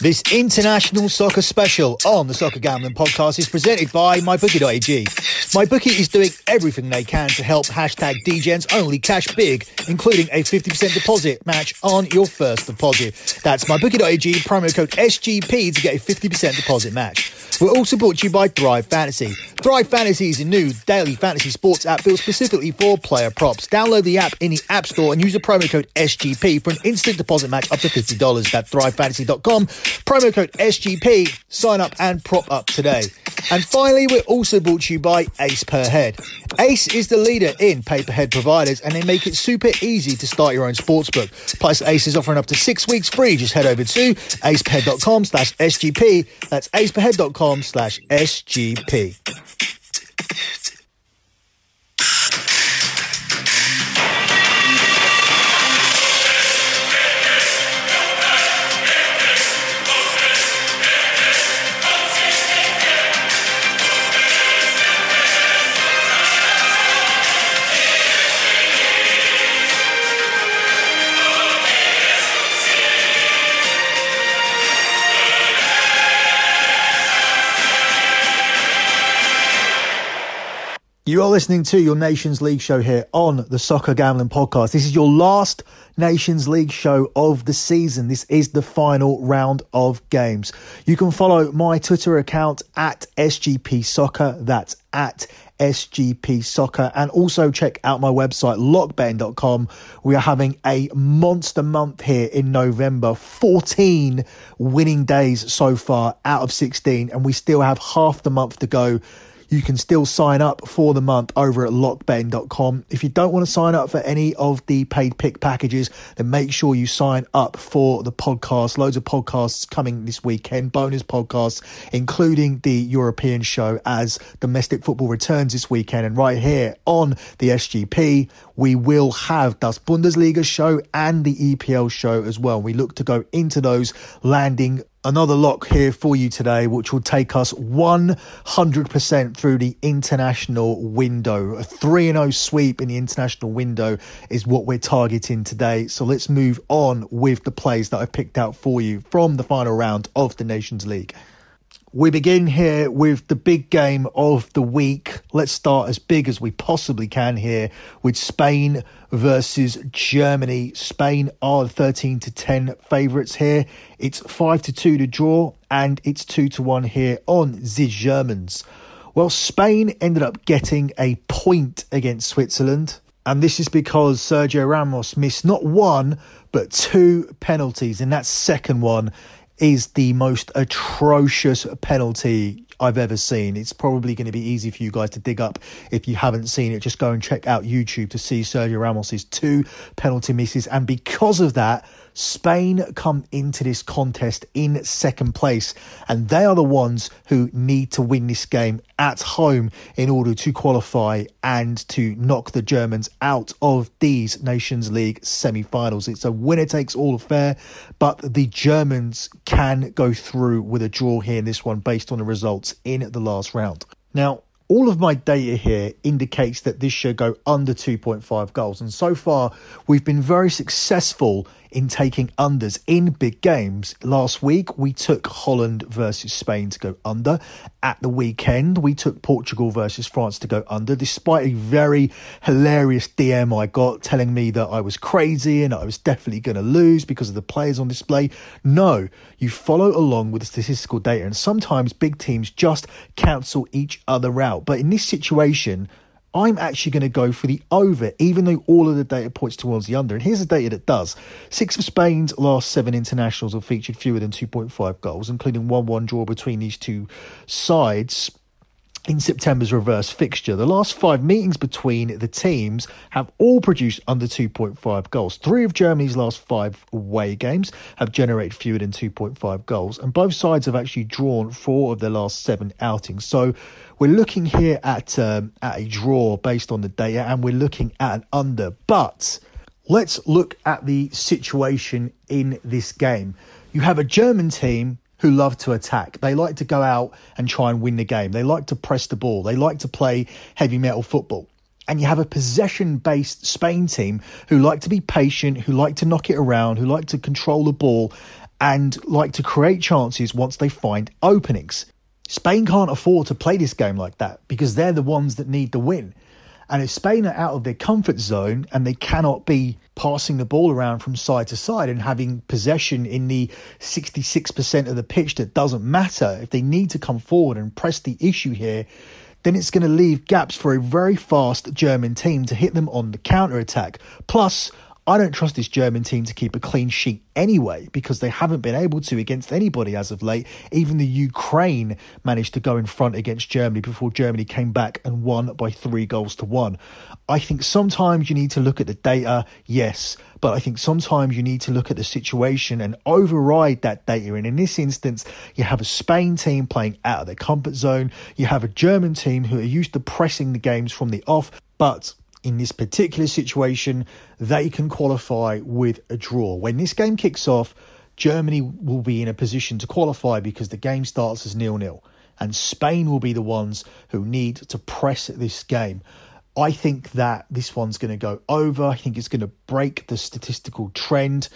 This international soccer special on the Soccer Gambling Podcast is presented by MyBookie.ag. MyBookie is doing everything they can to help hashtag Degens only cash big, including a 50% deposit match on your first deposit. That's MyBookie.ag, promo code SGP to get a 50% deposit match. We're also brought to you by Thrive Fantasy. Thrive Fantasy is a new daily fantasy sports app built specifically for player props. Download the app in the App Store and use the promo code SGP for an instant deposit match up to $50. That's thrivefantasy.com Promo code SGP. Sign up and prop up today. And finally, we're also brought to you by Ace Per Head. Ace is the leader in pay-per-head providers and they make it super easy to start your own sportsbook. Plus, Ace is offering up to six weeks free. Just head over to aceperhead.com slash SGP. That's aceperhead.com slash SGP. You are listening to your Nations League show here on the Soccer Gambling Podcast. This is your last Nations League show of the season. This is the final round of games. You can follow my Twitter account at SGP Soccer. That's at SGP Soccer. And also check out my website, lockbetting.com. We are having a monster month here in November. 14 winning days so far out of 16. And we still have half the month to go you can still sign up for the month over at lockbetting.com. If you don't want to sign up for any of the paid pick packages, then make sure you sign up for the podcast. Loads of podcasts coming this weekend, bonus podcasts, including the European show as domestic football returns this weekend. And right here on the SGP, we will have Das Bundesliga show and the EPL show as well. We look to go into those landing another lock here for you today, which will take us 100% through the international window. A 3 0 sweep in the international window is what we're targeting today. So let's move on with the plays that I picked out for you from the final round of the Nations League. We begin here with the big game of the week. Let's start as big as we possibly can here with Spain versus Germany. Spain are 13 to 10 favourites here. It's 5 to 2 to draw and it's 2 to 1 here on the Germans. Well, Spain ended up getting a point against Switzerland. And this is because Sergio Ramos missed not one, but two penalties. And that second one is the most atrocious penalty I've ever seen. It's probably going to be easy for you guys to dig up if you haven't seen it. Just go and check out YouTube to see Sergio Ramos's two penalty misses. And because of that, Spain come into this contest in second place, and they are the ones who need to win this game at home in order to qualify and to knock the Germans out of these Nations League semi finals. It's a winner takes all affair, but the Germans can go through with a draw here in this one based on the results in the last round. Now, all of my data here indicates that this should go under 2.5 goals. And so far, we've been very successful in taking unders in big games. Last week, we took Holland versus Spain to go under. At the weekend, we took Portugal versus France to go under, despite a very hilarious DM I got telling me that I was crazy and I was definitely going to lose because of the players on display. No, you follow along with the statistical data, and sometimes big teams just cancel each other out. But in this situation, I'm actually going to go for the over, even though all of the data points towards the under. And here's the data that does. Six of Spain's last seven internationals have featured fewer than 2.5 goals, including 1 1 draw between these two sides in September's reverse fixture. The last five meetings between the teams have all produced under 2.5 goals. Three of Germany's last five away games have generated fewer than 2.5 goals, and both sides have actually drawn four of their last seven outings. So we're looking here at um, at a draw based on the data, and we're looking at an under. But let's look at the situation in this game. You have a German team who love to attack. They like to go out and try and win the game. They like to press the ball. They like to play heavy metal football. And you have a possession based Spain team who like to be patient, who like to knock it around, who like to control the ball and like to create chances once they find openings. Spain can't afford to play this game like that because they're the ones that need the win. And if Spain are out of their comfort zone and they cannot be passing the ball around from side to side and having possession in the 66% of the pitch that doesn't matter, if they need to come forward and press the issue here, then it's going to leave gaps for a very fast German team to hit them on the counter attack. Plus, I don't trust this German team to keep a clean sheet anyway because they haven't been able to against anybody as of late. Even the Ukraine managed to go in front against Germany before Germany came back and won by three goals to one. I think sometimes you need to look at the data, yes, but I think sometimes you need to look at the situation and override that data. And in this instance, you have a Spain team playing out of their comfort zone, you have a German team who are used to pressing the games from the off, but in this particular situation, they can qualify with a draw. When this game kicks off, Germany will be in a position to qualify because the game starts as nil nil, and Spain will be the ones who need to press this game. I think that this one's going to go over. I think it's going to break the statistical trend.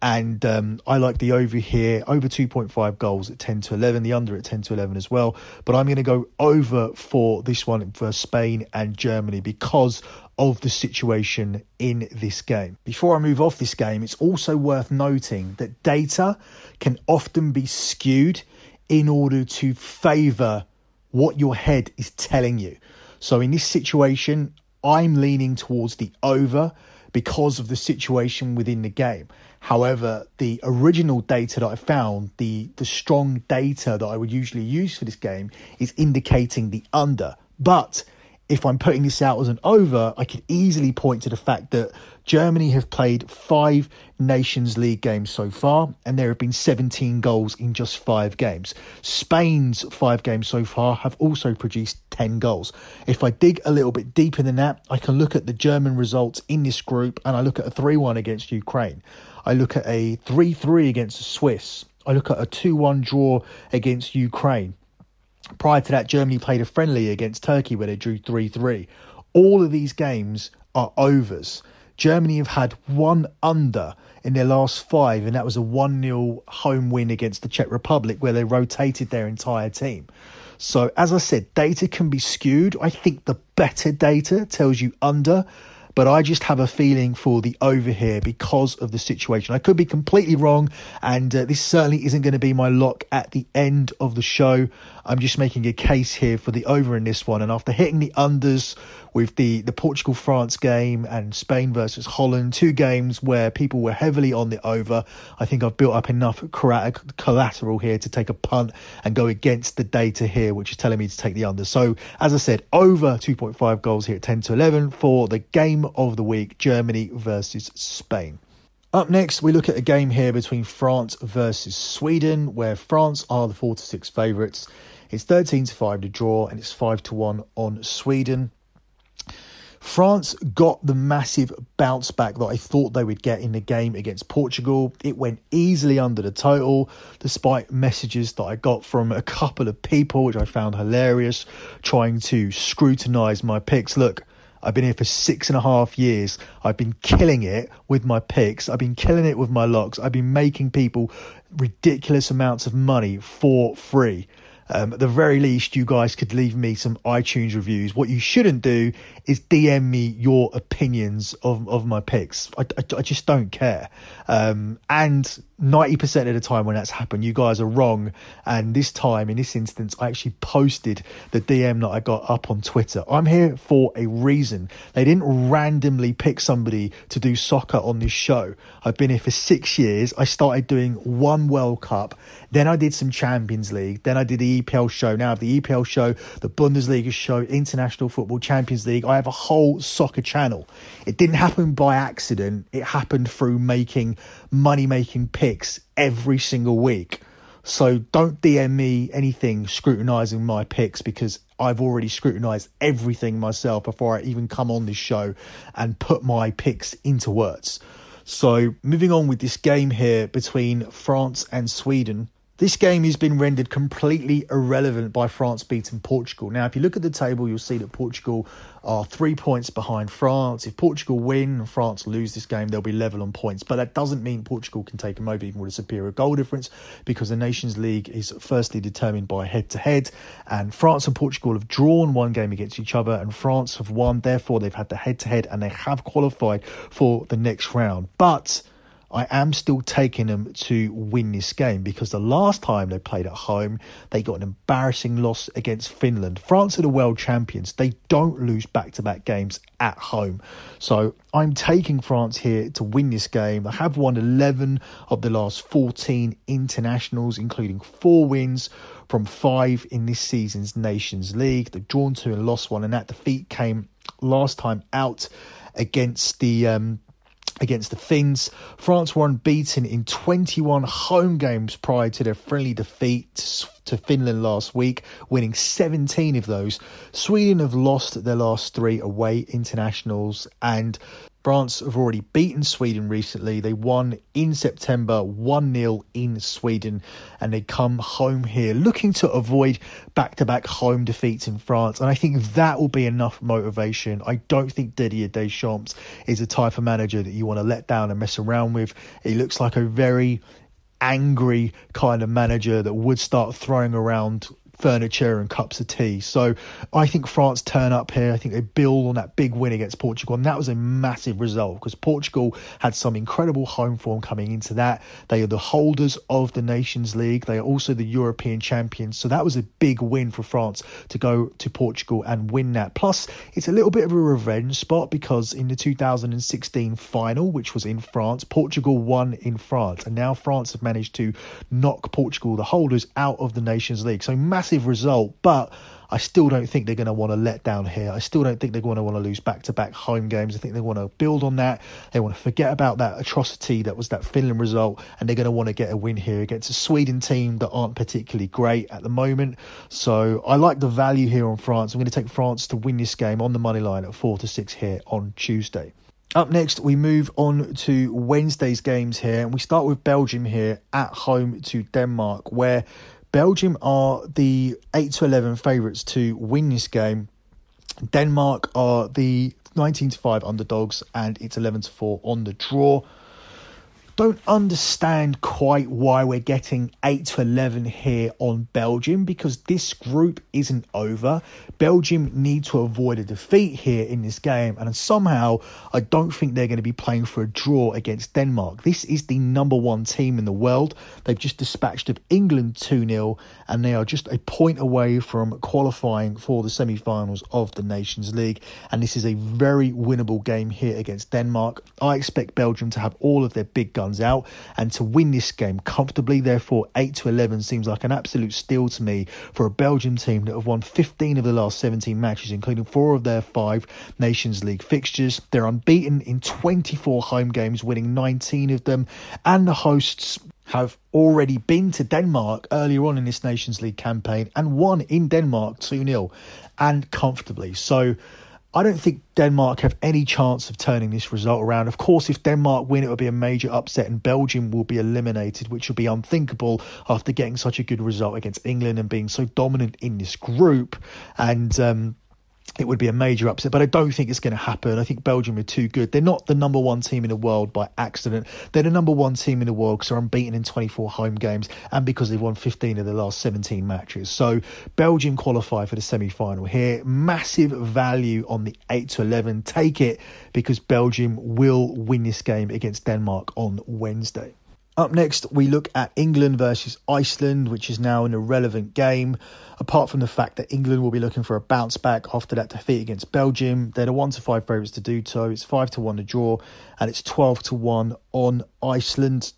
And um, I like the over here, over 2.5 goals at 10 to 11, the under at 10 to 11 as well. But I'm going to go over for this one for Spain and Germany because of the situation in this game. Before I move off this game, it's also worth noting that data can often be skewed in order to favour what your head is telling you. So in this situation, I'm leaning towards the over because of the situation within the game. However, the original data that I found, the, the strong data that I would usually use for this game, is indicating the under. But if I'm putting this out as an over, I could easily point to the fact that Germany have played five Nations League games so far, and there have been 17 goals in just five games. Spain's five games so far have also produced 10 goals. If I dig a little bit deeper than that, I can look at the German results in this group, and I look at a 3 1 against Ukraine. I look at a 3 3 against the Swiss. I look at a 2 1 draw against Ukraine. Prior to that, Germany played a friendly against Turkey where they drew 3 3. All of these games are overs. Germany have had one under in their last five, and that was a 1 0 home win against the Czech Republic where they rotated their entire team. So, as I said, data can be skewed. I think the better data tells you under, but I just have a feeling for the over here because of the situation. I could be completely wrong, and uh, this certainly isn't going to be my lock at the end of the show. I'm just making a case here for the over in this one, and after hitting the unders with the, the Portugal France game and Spain versus Holland, two games where people were heavily on the over. I think I've built up enough collateral here to take a punt and go against the data here, which is telling me to take the under. So, as I said, over 2.5 goals here at 10 to 11 for the game of the week Germany versus Spain. Up next, we look at a game here between France versus Sweden, where France are the 4 to 6 favourites. It's 13 to 5 to draw, and it's 5 to 1 on Sweden. France got the massive bounce back that I thought they would get in the game against Portugal. It went easily under the total, despite messages that I got from a couple of people, which I found hilarious, trying to scrutinise my picks. Look, I've been here for six and a half years. I've been killing it with my picks. I've been killing it with my locks. I've been making people ridiculous amounts of money for free. Um, at the very least, you guys could leave me some iTunes reviews. What you shouldn't do is DM me your opinions of, of my picks. I, I, I just don't care. Um, and 90% of the time when that's happened, you guys are wrong. And this time, in this instance, I actually posted the DM that I got up on Twitter. I'm here for a reason. They didn't randomly pick somebody to do soccer on this show. I've been here for six years. I started doing one World Cup. Then I did some Champions League. Then I did the EPL show. Now I have the EPL show, the Bundesliga show, International Football Champions League. I have a whole soccer channel. It didn't happen by accident. It happened through making money making picks every single week. So don't DM me anything scrutinizing my picks because I've already scrutinized everything myself before I even come on this show and put my picks into words. So moving on with this game here between France and Sweden. This game has been rendered completely irrelevant by France beating Portugal. Now, if you look at the table, you'll see that Portugal are three points behind France. If Portugal win and France lose this game, they'll be level on points. But that doesn't mean Portugal can take them over even with a superior goal difference because the Nations League is firstly determined by head to head. And France and Portugal have drawn one game against each other, and France have won. Therefore, they've had the head to head and they have qualified for the next round. But I am still taking them to win this game because the last time they played at home, they got an embarrassing loss against Finland. France are the world champions. They don't lose back to back games at home. So I'm taking France here to win this game. They have won 11 of the last 14 internationals, including four wins from five in this season's Nations League. They've drawn two and lost one, and that defeat came last time out against the um, against the Finns. France were unbeaten in 21 home games prior to their friendly defeat to Finland last week, winning 17 of those. Sweden have lost their last three away internationals, and France have already beaten Sweden recently. They won in September 1 0 in Sweden, and they come home here looking to avoid back to back home defeats in France. And I think that will be enough motivation. I don't think Didier Deschamps is a type of manager that you want to let down and mess around with. He looks like a very angry kind of manager that would start throwing around furniture and cups of tea. So I think France turn up here. I think they build on that big win against Portugal, and that was a massive result because Portugal had some incredible home form coming into that. They are the holders of the Nations League. They are also the European champions. So that was a big win for France to go to Portugal and win that. Plus, it's a little bit of a revenge spot because in the 2016 final, which was in France, Portugal won in France, and now France have managed to knock Portugal, the holders, out of the Nations League. So massive massive result, but I still don't think they're going to want to let down here. I still don't think they're going to want to lose back to back home games. I think they want to build on that. They want to forget about that atrocity that was that Finland result, and they're going to want to get a win here against a Sweden team that aren't particularly great at the moment. So I like the value here on France. I'm going to take France to win this game on the money line at four to six here on Tuesday. Up next, we move on to Wednesday's games here, and we start with Belgium here at home to Denmark, where Belgium are the 8 to 11 favourites to win this game. Denmark are the 19 to 5 underdogs and it's 11 to 4 on the draw don't understand quite why we're getting 8 to 11 here on Belgium because this group isn't over. Belgium need to avoid a defeat here in this game, and somehow I don't think they're going to be playing for a draw against Denmark. This is the number one team in the world. They've just dispatched of England 2 0, and they are just a point away from qualifying for the semi finals of the Nations League. And this is a very winnable game here against Denmark. I expect Belgium to have all of their big guns guns out and to win this game comfortably. Therefore, 8 to 11 seems like an absolute steal to me for a Belgium team that have won 15 of the last 17 matches, including four of their five Nations League fixtures. They're unbeaten in 24 home games, winning 19 of them, and the hosts have already been to Denmark earlier on in this Nations League campaign and won in Denmark 2 0 and comfortably. So I don't think Denmark have any chance of turning this result around. Of course, if Denmark win, it will be a major upset and Belgium will be eliminated, which will be unthinkable after getting such a good result against England and being so dominant in this group. And um, it would be a major upset, but I don't think it's going to happen. I think Belgium are too good. They're not the number one team in the world by accident. They're the number one team in the world because they're unbeaten in 24 home games and because they've won 15 of the last 17 matches. So Belgium qualify for the semi final here. Massive value on the 8 to 11. Take it because Belgium will win this game against Denmark on Wednesday. Up next, we look at England versus Iceland, which is now an irrelevant game, apart from the fact that England will be looking for a bounce back after that defeat against Belgium. They're the 1 to 5 favourites to do so. It's 5 to 1 to draw, and it's 12 to 1 on Iceland.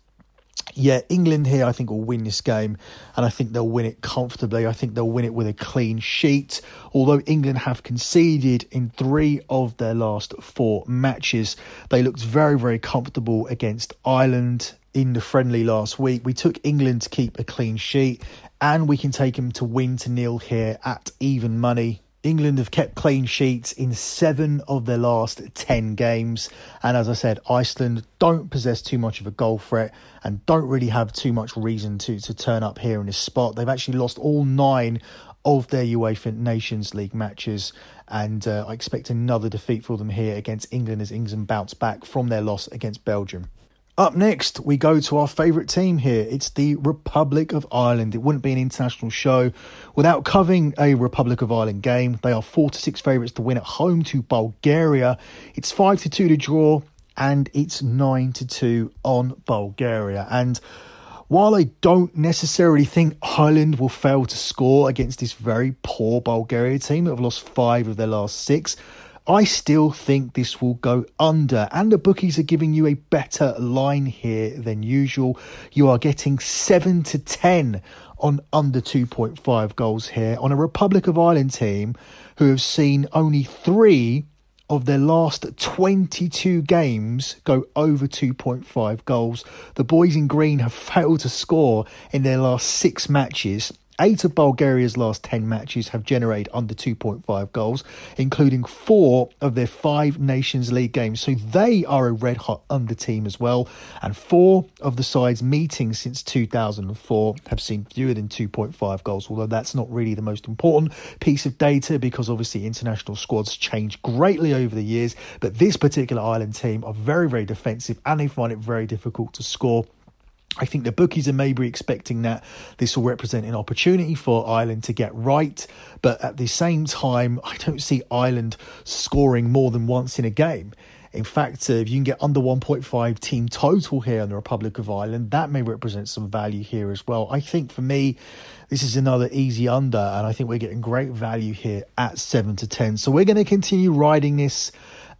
Yeah, England here, I think, will win this game, and I think they'll win it comfortably. I think they'll win it with a clean sheet. Although England have conceded in three of their last four matches, they looked very, very comfortable against Ireland in the friendly last week. We took England to keep a clean sheet, and we can take them to win to nil here at even money England have kept clean sheets in seven of their last 10 games. And as I said, Iceland don't possess too much of a goal threat and don't really have too much reason to, to turn up here in this spot. They've actually lost all nine of their UEFA Nations League matches. And uh, I expect another defeat for them here against England as England bounce back from their loss against Belgium. Up next, we go to our favourite team here. It's the Republic of Ireland. It wouldn't be an international show without covering a Republic of Ireland game. They are four to six favourites to win at home to Bulgaria. It's five to two to draw, and it's nine to two on Bulgaria. And while I don't necessarily think Ireland will fail to score against this very poor Bulgaria team that have lost five of their last six, I still think this will go under, and the bookies are giving you a better line here than usual. You are getting 7 to 10 on under 2.5 goals here on a Republic of Ireland team who have seen only three of their last 22 games go over 2.5 goals. The boys in green have failed to score in their last six matches Eight of Bulgaria's last 10 matches have generated under 2.5 goals, including four of their five Nations League games. So they are a red hot under team as well. And four of the sides meetings since 2004 have seen fewer than 2.5 goals, although that's not really the most important piece of data because obviously international squads change greatly over the years. But this particular Ireland team are very, very defensive and they find it very difficult to score. I think the bookies are maybe expecting that this will represent an opportunity for Ireland to get right, but at the same time, I don't see Ireland scoring more than once in a game. In fact, uh, if you can get under 1.5 team total here in the Republic of Ireland, that may represent some value here as well. I think for me, this is another easy under, and I think we're getting great value here at 7 to 10. So we're going to continue riding this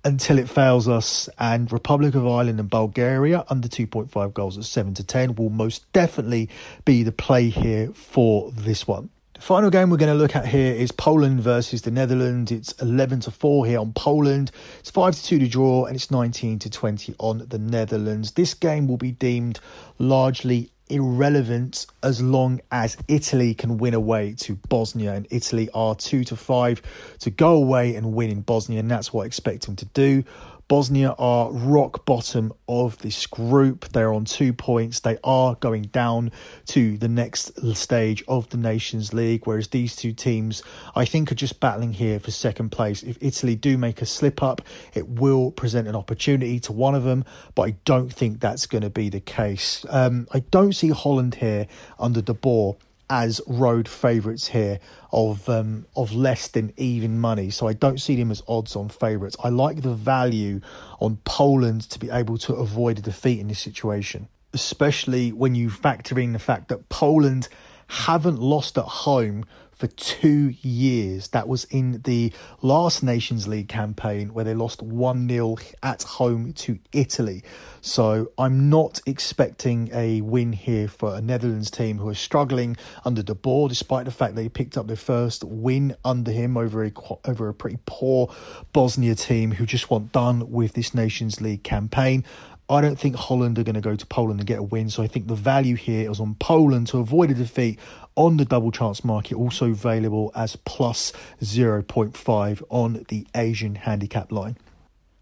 until it fails us. And Republic of Ireland and Bulgaria under 2.5 goals at 7 to 10 will most definitely be the play here for this one. The final game we're going to look at here is Poland versus the Netherlands. It's 11 to 4 here on Poland. It's 5 to 2 to draw and it's 19 to 20 on the Netherlands. This game will be deemed largely irrelevant as long as Italy can win away to Bosnia and Italy are 2 to 5 to go away and win in Bosnia and that's what I expect them to do. Bosnia are rock bottom of this group. They're on two points. They are going down to the next stage of the Nations League, whereas these two teams, I think, are just battling here for second place. If Italy do make a slip up, it will present an opportunity to one of them, but I don't think that's going to be the case. Um, I don't see Holland here under De Boer as road favourites here of um, of less than even money. So I don't see them as odds on favourites. I like the value on Poland to be able to avoid a defeat in this situation, especially when you factor in the fact that Poland haven't lost at home for two years. That was in the last Nations League campaign where they lost 1 0 at home to Italy. So I'm not expecting a win here for a Netherlands team who are struggling under De Boer, despite the fact they picked up their first win under him over a, over a pretty poor Bosnia team who just want done with this Nations League campaign. I don't think Holland are going to go to Poland and get a win. So I think the value here is on Poland to avoid a defeat on the double chance market, also available as plus 0.5 on the Asian handicap line.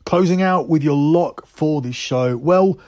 Closing out with your lock for this show. Well,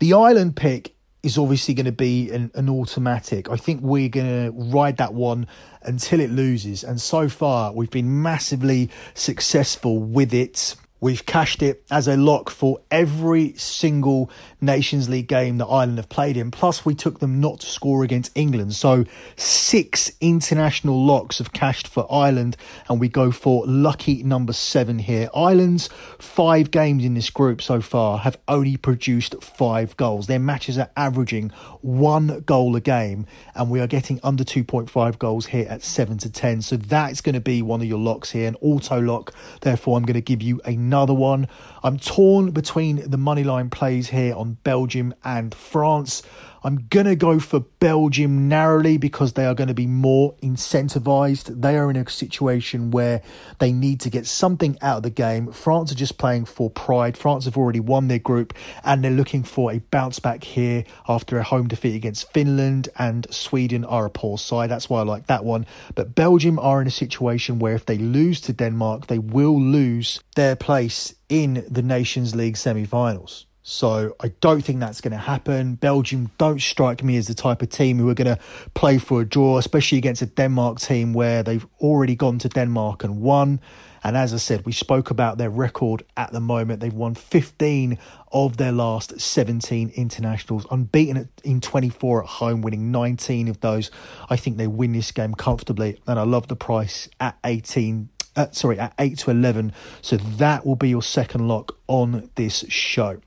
the Ireland pick is obviously going to be an, an automatic. I think we're going to ride that one until it loses. And so far, we've been massively successful with it. We've cashed it as a lock for every single Nations League game that Ireland have played in. Plus, we took them not to score against England. So, six international locks have cashed for Ireland, and we go for lucky number seven here. Ireland's five games in this group so far have only produced five goals. Their matches are averaging one goal a game, and we are getting under 2.5 goals here at 7 to 10. So, that's going to be one of your locks here, an auto lock. Therefore, I'm going to give you a another one. I'm torn between the moneyline plays here on Belgium and France. I'm going to go for Belgium narrowly because they are going to be more incentivized. They are in a situation where they need to get something out of the game. France are just playing for pride. France have already won their group and they're looking for a bounce back here after a home defeat against Finland and Sweden are a poor side. That's why I like that one. But Belgium are in a situation where if they lose to Denmark, they will lose their place in the Nations League semi finals. So I don't think that's going to happen. Belgium don't strike me as the type of team who are going to play for a draw, especially against a Denmark team where they've already gone to Denmark and won. And as I said, we spoke about their record at the moment. They've won 15 of their last 17 internationals, unbeaten in 24 at home, winning 19 of those. I think they win this game comfortably, and I love the price at 18 uh, sorry, at 8 to 11. So that will be your second lock on this show.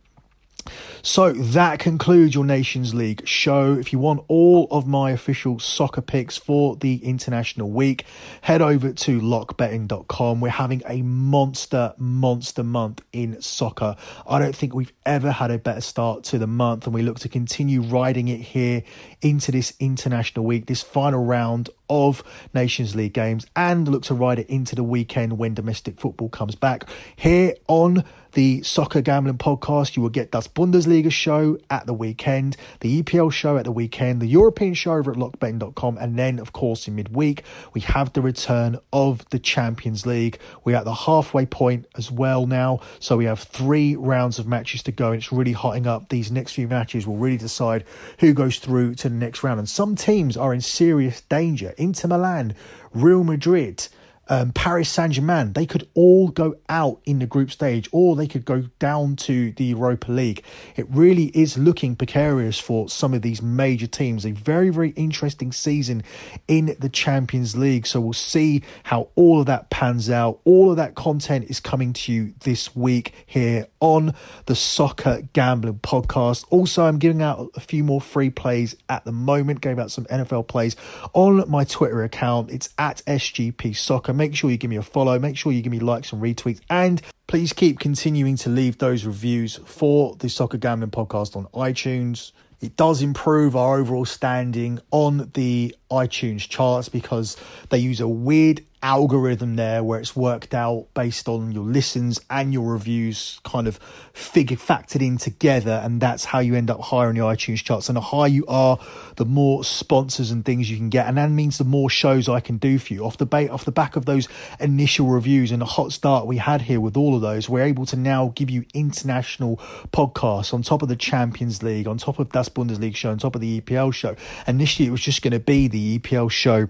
So that concludes your Nations League show. If you want all of my official soccer picks for the international week, head over to lockbetting.com. We're having a monster, monster month in soccer. I don't think we've ever had a better start to the month, and we look to continue riding it here into this international week, this final round of Nations League games, and look to ride it into the weekend when domestic football comes back. Here on the Soccer Gambling Podcast, you will get Das Bundesliga show at the weekend, the EPL show at the weekend, the European show over at lockbetting.com, and then, of course, in midweek, we have the return of the Champions League. We're at the halfway point as well now, so we have three rounds of matches to go, and it's really hotting up. These next few matches will really decide who goes through to the next round, and some teams are in serious danger. Inter Milan, Real Madrid, um, Paris Saint Germain, they could all go out in the group stage or they could go down to the Europa League. It really is looking precarious for some of these major teams. A very, very interesting season in the Champions League. So we'll see how all of that pans out. All of that content is coming to you this week here on the Soccer Gambling Podcast. Also, I'm giving out a few more free plays at the moment, gave out some NFL plays on my Twitter account. It's at SGP Soccer Make sure you give me a follow. Make sure you give me likes and retweets. And please keep continuing to leave those reviews for the Soccer Gambling Podcast on iTunes. It does improve our overall standing on the iTunes charts because they use a weird algorithm there where it's worked out based on your listens and your reviews kind of figure factored in together and that's how you end up higher in the iTunes charts. And the higher you are the more sponsors and things you can get. And that means the more shows I can do for you. Off the ba- off the back of those initial reviews and the hot start we had here with all of those we're able to now give you international podcasts on top of the Champions League on top of Das Bundesliga show on top of the EPL show. Initially it was just going to be the EPL show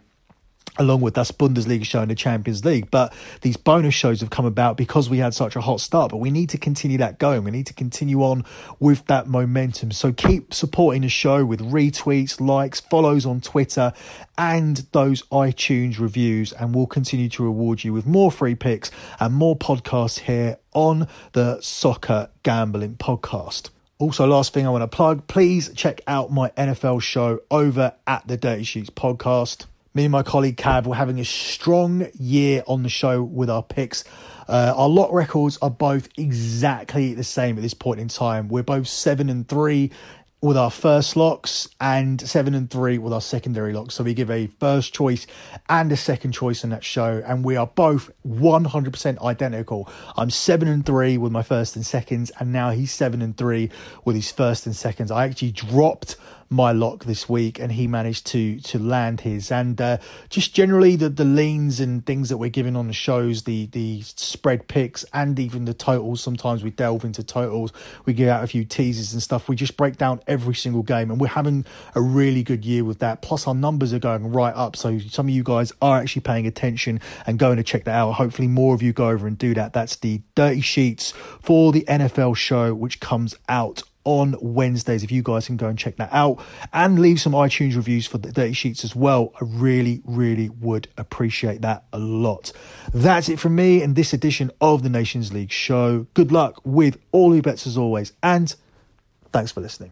along with Das Bundesliga show in the Champions League. But these bonus shows have come about because we had such a hot start. But we need to continue that going. We need to continue on with that momentum. So keep supporting the show with retweets, likes, follows on Twitter, and those iTunes reviews. And we'll continue to reward you with more free picks and more podcasts here on the Soccer Gambling Podcast. Also, last thing I want to plug, please check out my NFL show over at the Dirty Sheets podcast me and my colleague Cav were having a strong year on the show with our picks. Uh, our lot records are both exactly the same at this point in time. We're both seven and three with our first locks and seven and three with our secondary locks. So we give a first choice and a second choice in that show, and we are both 100% identical. I'm seven and three with my first and seconds, and now he's seven and three with his first and seconds. I actually dropped my lock this week, and he managed to to land his. And uh, just generally the the leans and things that we're giving on the shows, the the spread picks, and even the totals. Sometimes we delve into totals. We give out a few teasers and stuff. We just break down every single game, and we're having a really good year with that. Plus, our numbers are going right up. So some of you guys are actually paying attention and going to check that out. Hopefully, more of you go over and do that. That's the Dirty Sheets for the NFL show, which comes out on Wednesdays. If you guys can go and check that out and leave some iTunes reviews for the Dirty Sheets as well, I really, really would appreciate that a lot. That's it from me in this edition of the Nations League show. Good luck with all your bets as always, and thanks for listening.